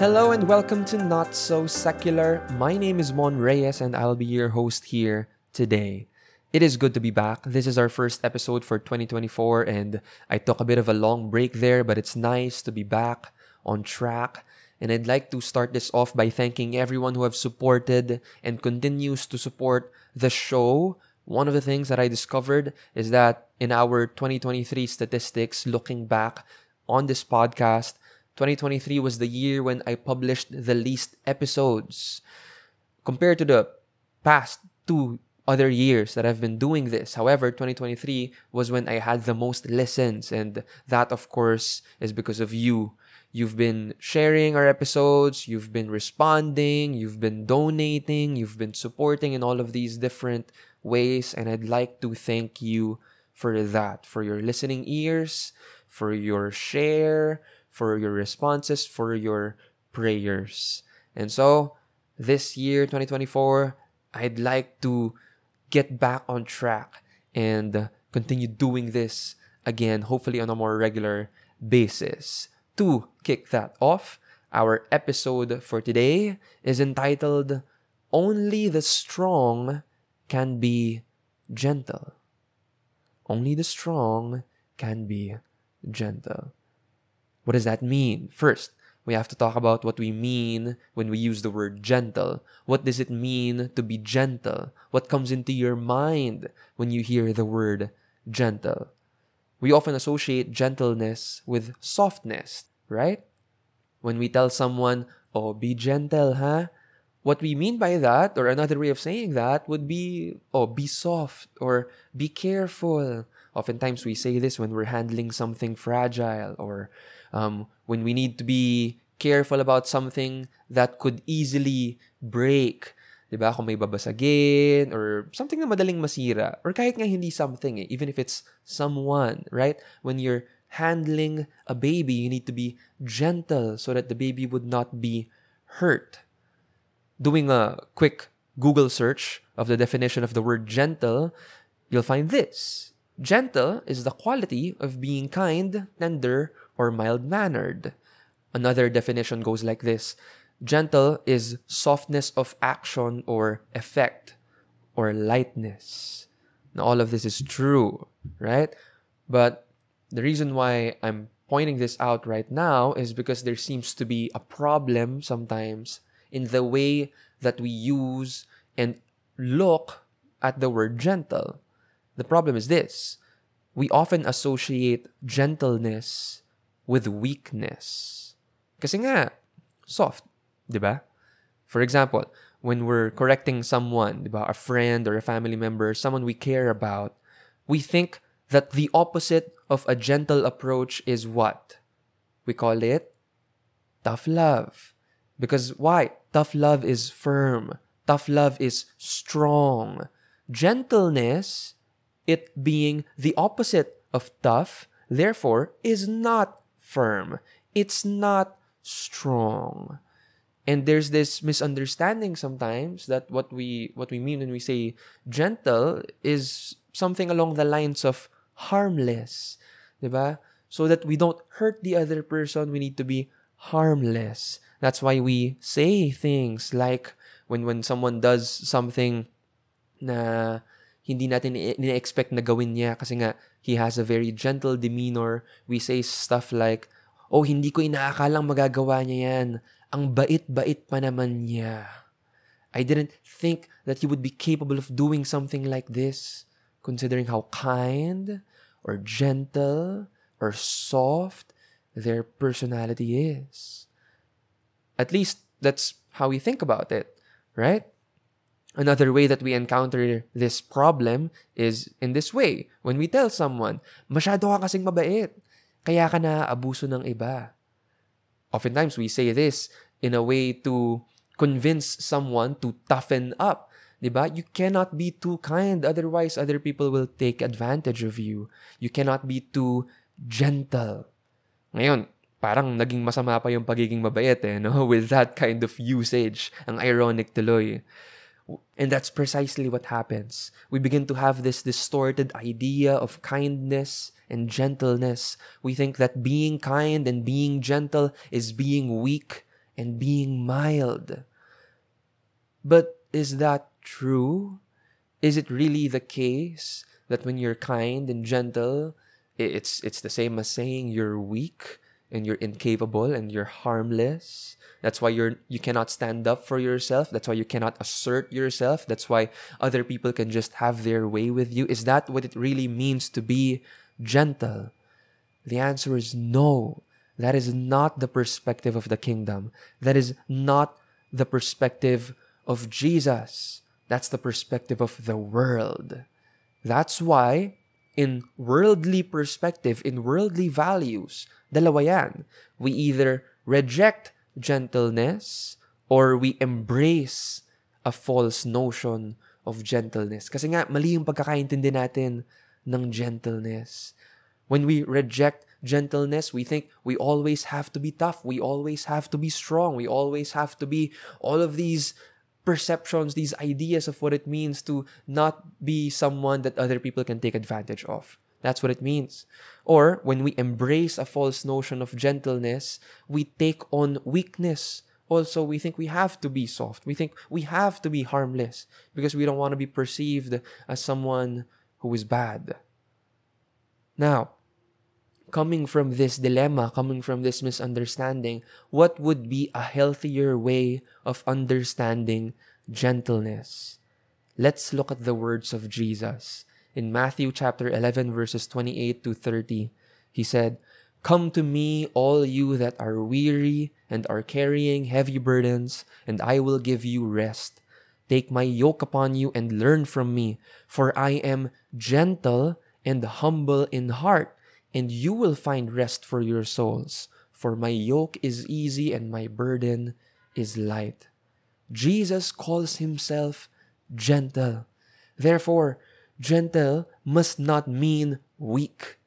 Hello and welcome to Not So Secular. My name is Mon Reyes and I'll be your host here today. It is good to be back. This is our first episode for 2024 and I took a bit of a long break there, but it's nice to be back on track. And I'd like to start this off by thanking everyone who have supported and continues to support the show. One of the things that I discovered is that in our 2023 statistics, looking back on this podcast, 2023 was the year when I published the least episodes compared to the past two other years that I've been doing this. However, 2023 was when I had the most listens, and that, of course, is because of you. You've been sharing our episodes, you've been responding, you've been donating, you've been supporting in all of these different ways, and I'd like to thank you for that, for your listening ears, for your share, for your responses, for your prayers. And so, this year, 2024, I'd like to get back on track and continue doing this again, hopefully on a more regular basis. To kick that off, our episode for today is entitled Only the Strong Can Be Gentle. Only the strong can be gentle. What does that mean? First, we have to talk about what we mean when we use the word gentle. What does it mean to be gentle? What comes into your mind when you hear the word gentle? We often associate gentleness with softness, right? When we tell someone, oh, be gentle, huh? What we mean by that, or another way of saying that, would be, oh, be soft or be careful. Oftentimes we say this when we're handling something fragile or um, when we need to be careful about something that could easily break. Diba? Kung may babasagin or something na madaling masira or kahit nga hindi something eh, even if it's someone, right? When you're handling a baby, you need to be gentle so that the baby would not be hurt. Doing a quick Google search of the definition of the word gentle, you'll find this. Gentle is the quality of being kind, tender, or mild mannered. Another definition goes like this Gentle is softness of action or effect or lightness. Now, all of this is true, right? But the reason why I'm pointing this out right now is because there seems to be a problem sometimes in the way that we use and look at the word gentle. The problem is this we often associate gentleness with weakness. Kasi nga, soft, di? For example, when we're correcting someone, di a friend or a family member, someone we care about, we think that the opposite of a gentle approach is what? We call it tough love. Because why? Tough love is firm. Tough love is strong. Gentleness, it being the opposite of tough, therefore, is not firm. It's not strong. And there's this misunderstanding sometimes that what we what we mean when we say gentle is something along the lines of harmless, diba? So that we don't hurt the other person, we need to be harmless. That's why we say things like when when someone does something na hindi natin ni-expect na gawin niya kasi nga he has a very gentle demeanor. We say stuff like, oh, hindi ko inaakalang magagawa niya yan. Ang bait-bait pa naman niya. I didn't think that he would be capable of doing something like this, considering how kind or gentle or soft their personality is. At least that's how we think about it, right? Another way that we encounter this problem is in this way. When we tell someone, masyado ka kasing mabait, kaya ka na abuso ng iba. Oftentimes, we say this in a way to convince someone to toughen up. Diba? You cannot be too kind, otherwise other people will take advantage of you. You cannot be too gentle. Ngayon, parang naging masama pa yung pagiging mabait eh, no? With that kind of usage. Ang ironic tuloy. And that's precisely what happens. We begin to have this distorted idea of kindness and gentleness. We think that being kind and being gentle is being weak and being mild. But is that true? Is it really the case that when you're kind and gentle, it's it's the same as saying you're weak and you're incapable and you're harmless? That's why you're you cannot stand up for yourself. That's why you cannot assert yourself. That's why other people can just have their way with you. Is that what it really means to be gentle? The answer is no. That is not the perspective of the kingdom. That is not the perspective of Jesus. That's the perspective of the world. That's why in worldly perspective, in worldly values, dalawa yan. We either reject gentleness or we embrace a false notion of gentleness. Kasi nga, mali yung pagkakaintindi natin ng gentleness. When we reject gentleness, we think we always have to be tough. We always have to be strong. We always have to be all of these perceptions, these ideas of what it means to not be someone that other people can take advantage of. That's what it means. Or when we embrace a false notion of gentleness, we take on weakness. Also, we think we have to be soft. We think we have to be harmless because we don't want to be perceived as someone who is bad. Now, coming from this dilemma, coming from this misunderstanding, what would be a healthier way of understanding gentleness? Let's look at the words of Jesus in Matthew chapter 11, verses 28 to 30, he said, Come to me, all you that are weary and are carrying heavy burdens, and I will give you rest. Take my yoke upon you and learn from me, for I am gentle and humble in heart, and you will find rest for your souls. For my yoke is easy and my burden is light. Jesus calls himself gentle. Therefore, gentle must not mean weak.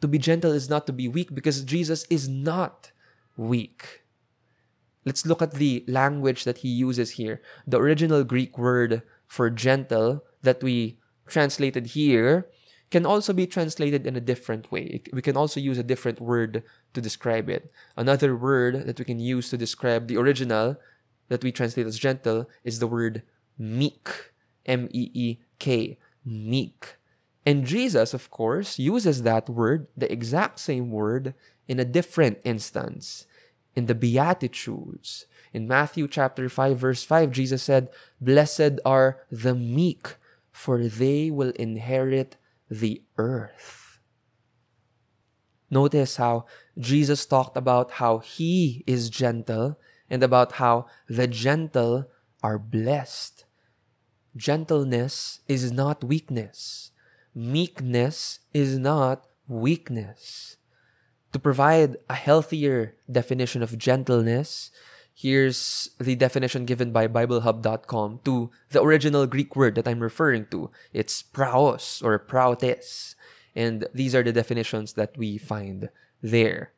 To be gentle is not to be weak because Jesus is not weak. Let's look at the language that he uses here. The original Greek word for gentle that we translated here can also be translated in a different way. We can also use a different word to describe it. Another word that we can use to describe the original that we translate as gentle is the word meek. M E E K meek. And Jesus, of course, uses that word, the exact same word, in a different instance, in the Beatitudes. In Matthew chapter 5, verse 5, Jesus said, Blessed are the meek, for they will inherit the earth. Notice how Jesus talked about how he is gentle and about how the gentle are blessed. Gentleness is not weakness. Meekness is not weakness. To provide a healthier definition of gentleness, here's the definition given by BibleHub.com to the original Greek word that I'm referring to. It's praos or praotes. And these are the definitions that we find there.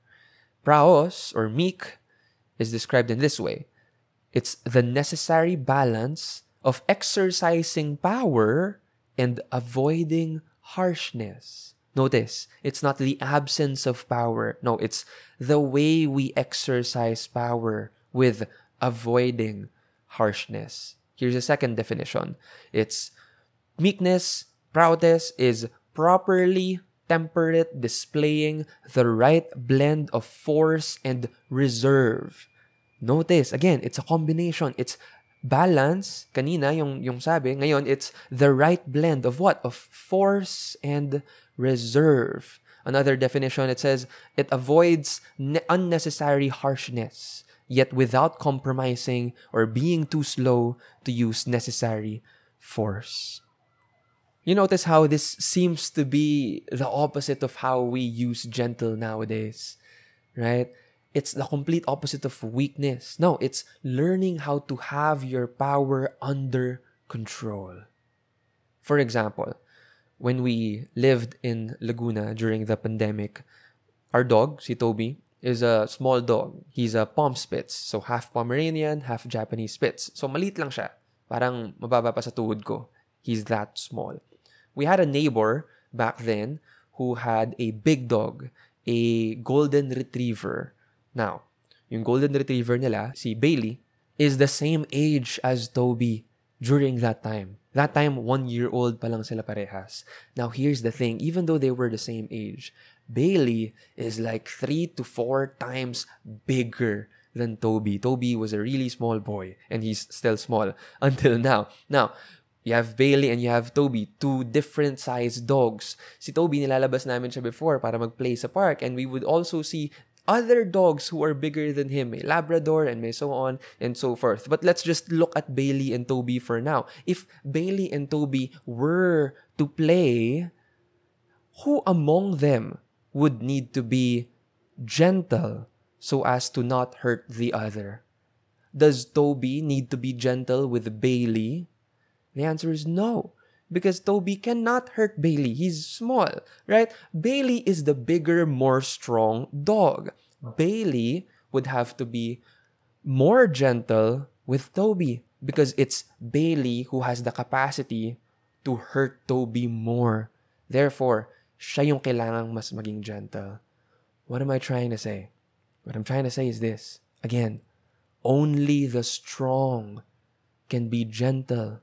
Praos or meek is described in this way it's the necessary balance of exercising power and avoiding harshness. Notice, it's not the absence of power. No, it's the way we exercise power with avoiding harshness. Here's a second definition it's meekness, praotes is properly temperate, displaying the right blend of force and reserve. Notice, again, it's a combination. It's balance, kanina yung, yung sabi, ngayon it's the right blend of what? Of force and reserve. Another definition, it says it avoids ne- unnecessary harshness, yet without compromising or being too slow to use necessary force. You notice how this seems to be the opposite of how we use gentle nowadays, right? It's the complete opposite of weakness. No, it's learning how to have your power under control. For example, when we lived in Laguna during the pandemic, our dog, si Toby, is a small dog. He's a Pom Spitz. So half Pomeranian, half Japanese Spitz. So malit lang siya. Parang mababa pa sa tuhod ko. He's that small. We had a neighbor back then who had a big dog, a golden retriever. Now, yung golden retriever nila, si Bailey, is the same age as Toby during that time. That time, one year old pa lang sila parehas. Now, here's the thing. Even though they were the same age, Bailey is like three to four times bigger than Toby. Toby was a really small boy, and he's still small until now. Now, you have Bailey and you have Toby, two different sized dogs. Si Toby, nilalabas namin siya before para mag-play sa park, and we would also see other dogs who are bigger than him, may Labrador and may so on and so forth. But let's just look at Bailey and Toby for now. If Bailey and Toby were to play, who among them would need to be gentle so as to not hurt the other? Does Toby need to be gentle with Bailey? The answer is no because Toby cannot hurt Bailey. He's small, right? Bailey is the bigger, more strong dog. Bailey would have to be more gentle with Toby because it's Bailey who has the capacity to hurt Toby more. Therefore, siya yung kailangang mas maging gentle. What am I trying to say? What I'm trying to say is this. Again, only the strong can be gentle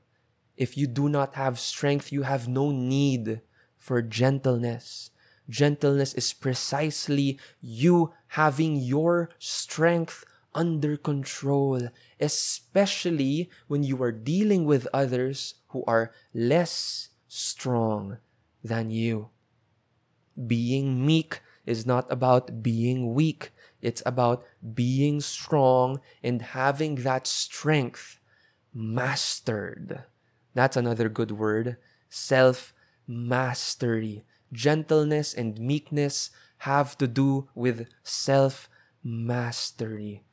if you do not have strength, you have no need for gentleness. Gentleness is precisely you having your strength under control, especially when you are dealing with others who are less strong than you. Being meek is not about being weak. It's about being strong and having that strength mastered. That's another good word. Self mastery. Gentleness and meekness have to do with self mastery.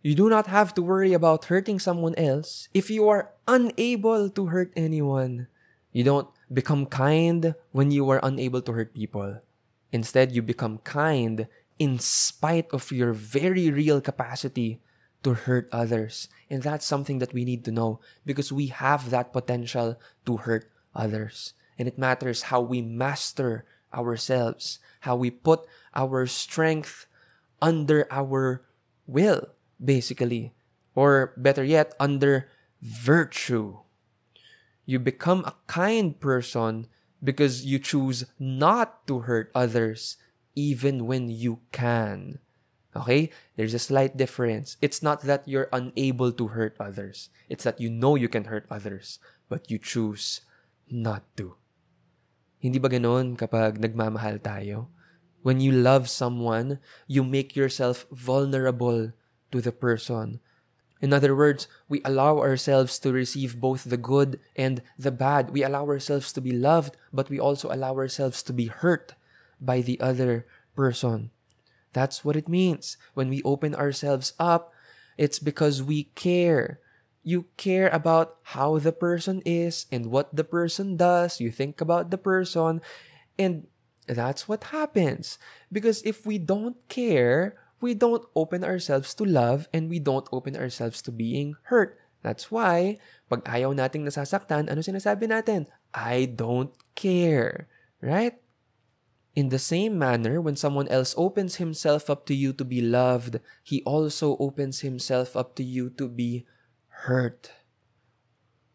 You do not have to worry about hurting someone else if you are unable to hurt anyone. You don't become kind when you are unable to hurt people. Instead, you become kind in spite of your very real capacity to hurt others. And that's something that we need to know because we have that potential to hurt others. And it matters how we master ourselves, how we put our strength under our will, basically. Or better yet, under virtue. You become a kind person because you choose not to hurt others even when you can. Okay? There's a slight difference. It's not that you're unable to hurt others. It's that you know you can hurt others, but you choose not to. Hindi ba ganoon kapag nagmamahal tayo? When you love someone, you make yourself vulnerable to the person. In other words, we allow ourselves to receive both the good and the bad. We allow ourselves to be loved, but we also allow ourselves to be hurt by the other person. That's what it means. When we open ourselves up, it's because we care. You care about how the person is and what the person does. You think about the person. And that's what happens. Because if we don't care, we don't open ourselves to love and we don't open ourselves to being hurt. That's why, pag ayaw nating nasasaktan, ano sinasabi natin? I don't care. Right? In the same manner, when someone else opens himself up to you to be loved, he also opens himself up to you to be hurt.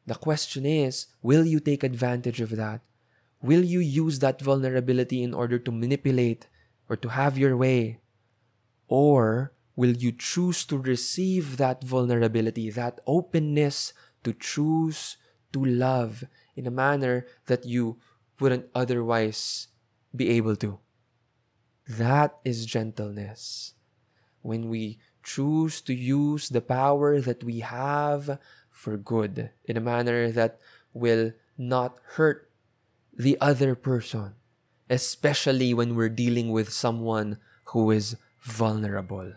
The question is will you take advantage of that? Will you use that vulnerability in order to manipulate or to have your way? Or will you choose to receive that vulnerability, that openness to choose to love in a manner that you wouldn't otherwise be able to. That is gentleness. When we choose to use the power that we have for good in a manner that will not hurt the other person, especially when we're dealing with someone who is vulnerable.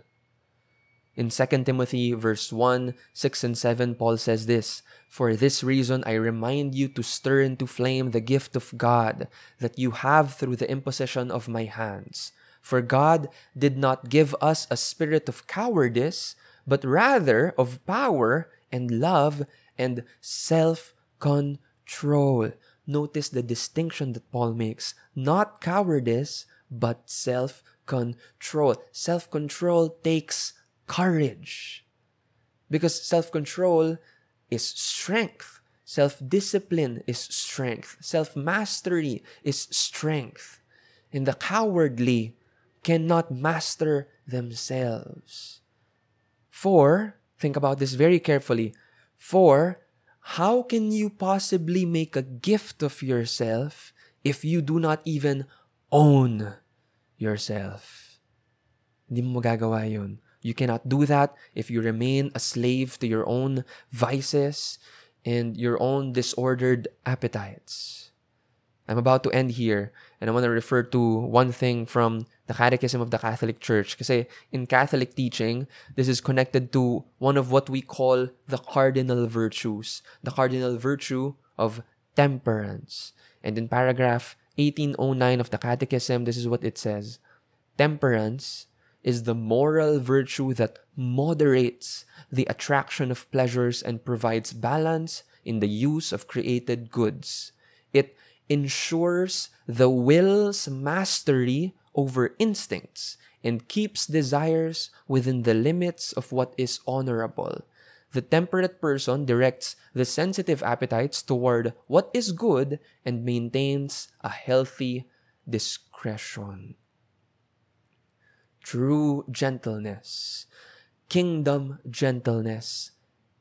In 2 Timothy verse 1, 6 and 7, Paul says this, For this reason I remind you to stir into flame the gift of God that you have through the imposition of my hands. For God did not give us a spirit of cowardice, but rather of power and love and self-control. Notice the distinction that Paul makes. Not cowardice, but self control. Self control takes courage. Because self control is strength. Self discipline is strength. Self mastery is strength. And the cowardly cannot master themselves. For, think about this very carefully, for how can you possibly make a gift of yourself if you do not even own yourself? Hindi mo magagawa yun. You cannot do that if you remain a slave to your own vices and your own disordered appetites. I'm about to end here, and I want to refer to one thing from the Catechism of the Catholic Church. Because eh, in Catholic teaching, this is connected to one of what we call the cardinal virtues, the cardinal virtue of temperance. And in paragraph 1809 of the Catechism, this is what it says Temperance is the moral virtue that moderates the attraction of pleasures and provides balance in the use of created goods. It ensures the will's mastery over instincts and keeps desires within the limits of what is honorable. The temperate person directs the sensitive appetites toward what is good and maintains a healthy discretion true gentleness. Kingdom gentleness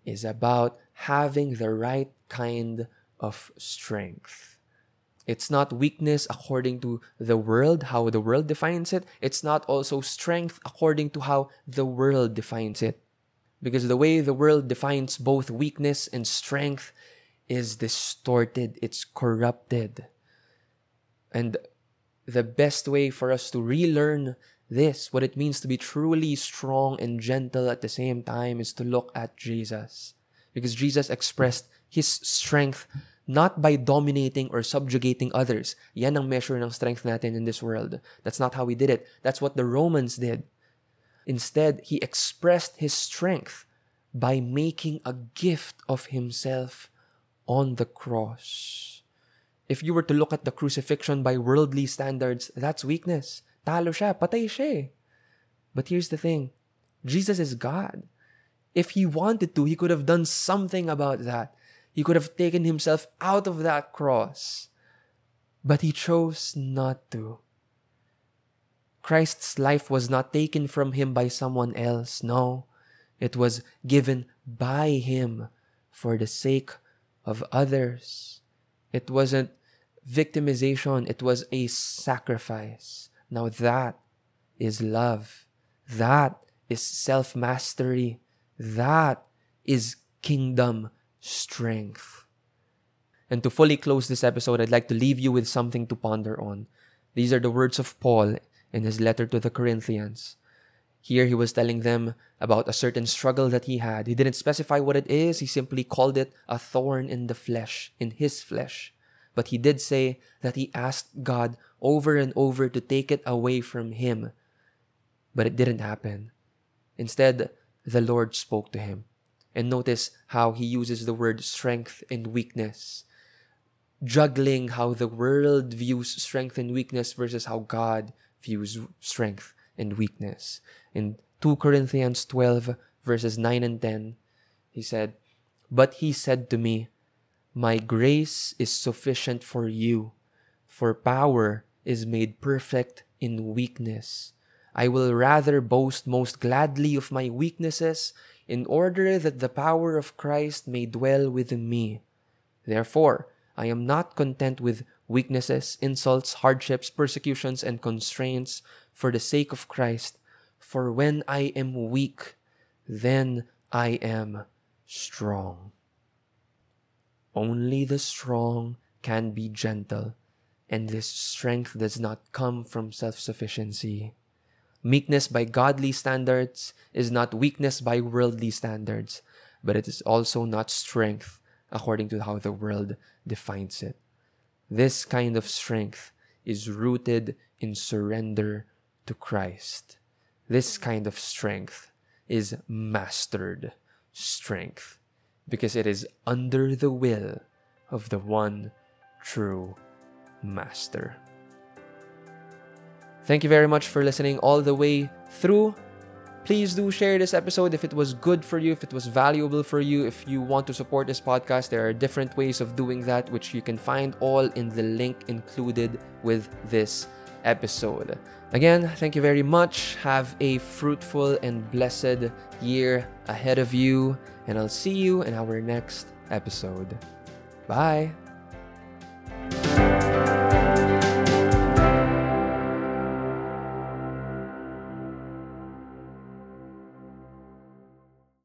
is about having the right kind of strength. It's not weakness according to the world, how the world defines it. It's not also strength according to how the world defines it. Because the way the world defines both weakness and strength is distorted, it's corrupted. And the best way for us to relearn this, what it means to be truly strong and gentle at the same time, is to look at Jesus. Because Jesus expressed his strength not by dominating or subjugating others. Yan ang measure ng strength natin in this world. That's not how we did it. That's what the Romans did. Instead, he expressed his strength by making a gift of himself on the cross. If you were to look at the crucifixion by worldly standards, that's weakness. Talo siya, patay siya eh. But here's the thing, Jesus is God. If he wanted to, he could have done something about that. He could have taken himself out of that cross. But he chose not to. Christ's life was not taken from him by someone else. No, it was given by him for the sake of others. It wasn't victimization, it was a sacrifice. Now that is love. That is self mastery. That is kingdom strength. And to fully close this episode, I'd like to leave you with something to ponder on. These are the words of Paul in his letter to the Corinthians. Here he was telling them about a certain struggle that he had. He didn't specify what it is, he simply called it a thorn in the flesh, in his flesh. But he did say that he asked God over and over to take it away from him. But it didn't happen. Instead, the Lord spoke to him. And notice how he uses the word strength and weakness, juggling how the world views strength and weakness versus how God views strength and weakness. In 2 Corinthians 12, verses 9 and 10, he said, But he said to me, my grace is sufficient for you, for power is made perfect in weakness. I will rather boast most gladly of my weaknesses in order that the power of Christ may dwell within me. Therefore, I am not content with weaknesses, insults, hardships, persecutions, and constraints for the sake of Christ. For when I am weak, then I am strong. Only the strong can be gentle, and this strength does not come from self sufficiency. Meekness by godly standards is not weakness by worldly standards, but it is also not strength according to how the world defines it. This kind of strength is rooted in surrender to Christ. This kind of strength is mastered strength because it is under the will of the one true Master. Thank you very much for listening all the way through. Please do share this episode if it was good for you, if it was valuable for you. If you want to support this podcast, there are different ways of doing that, which you can find all in the link included with this episode. Again, thank you very much. Have a fruitful and blessed year ahead of you, and I'll see you in our next episode. Bye.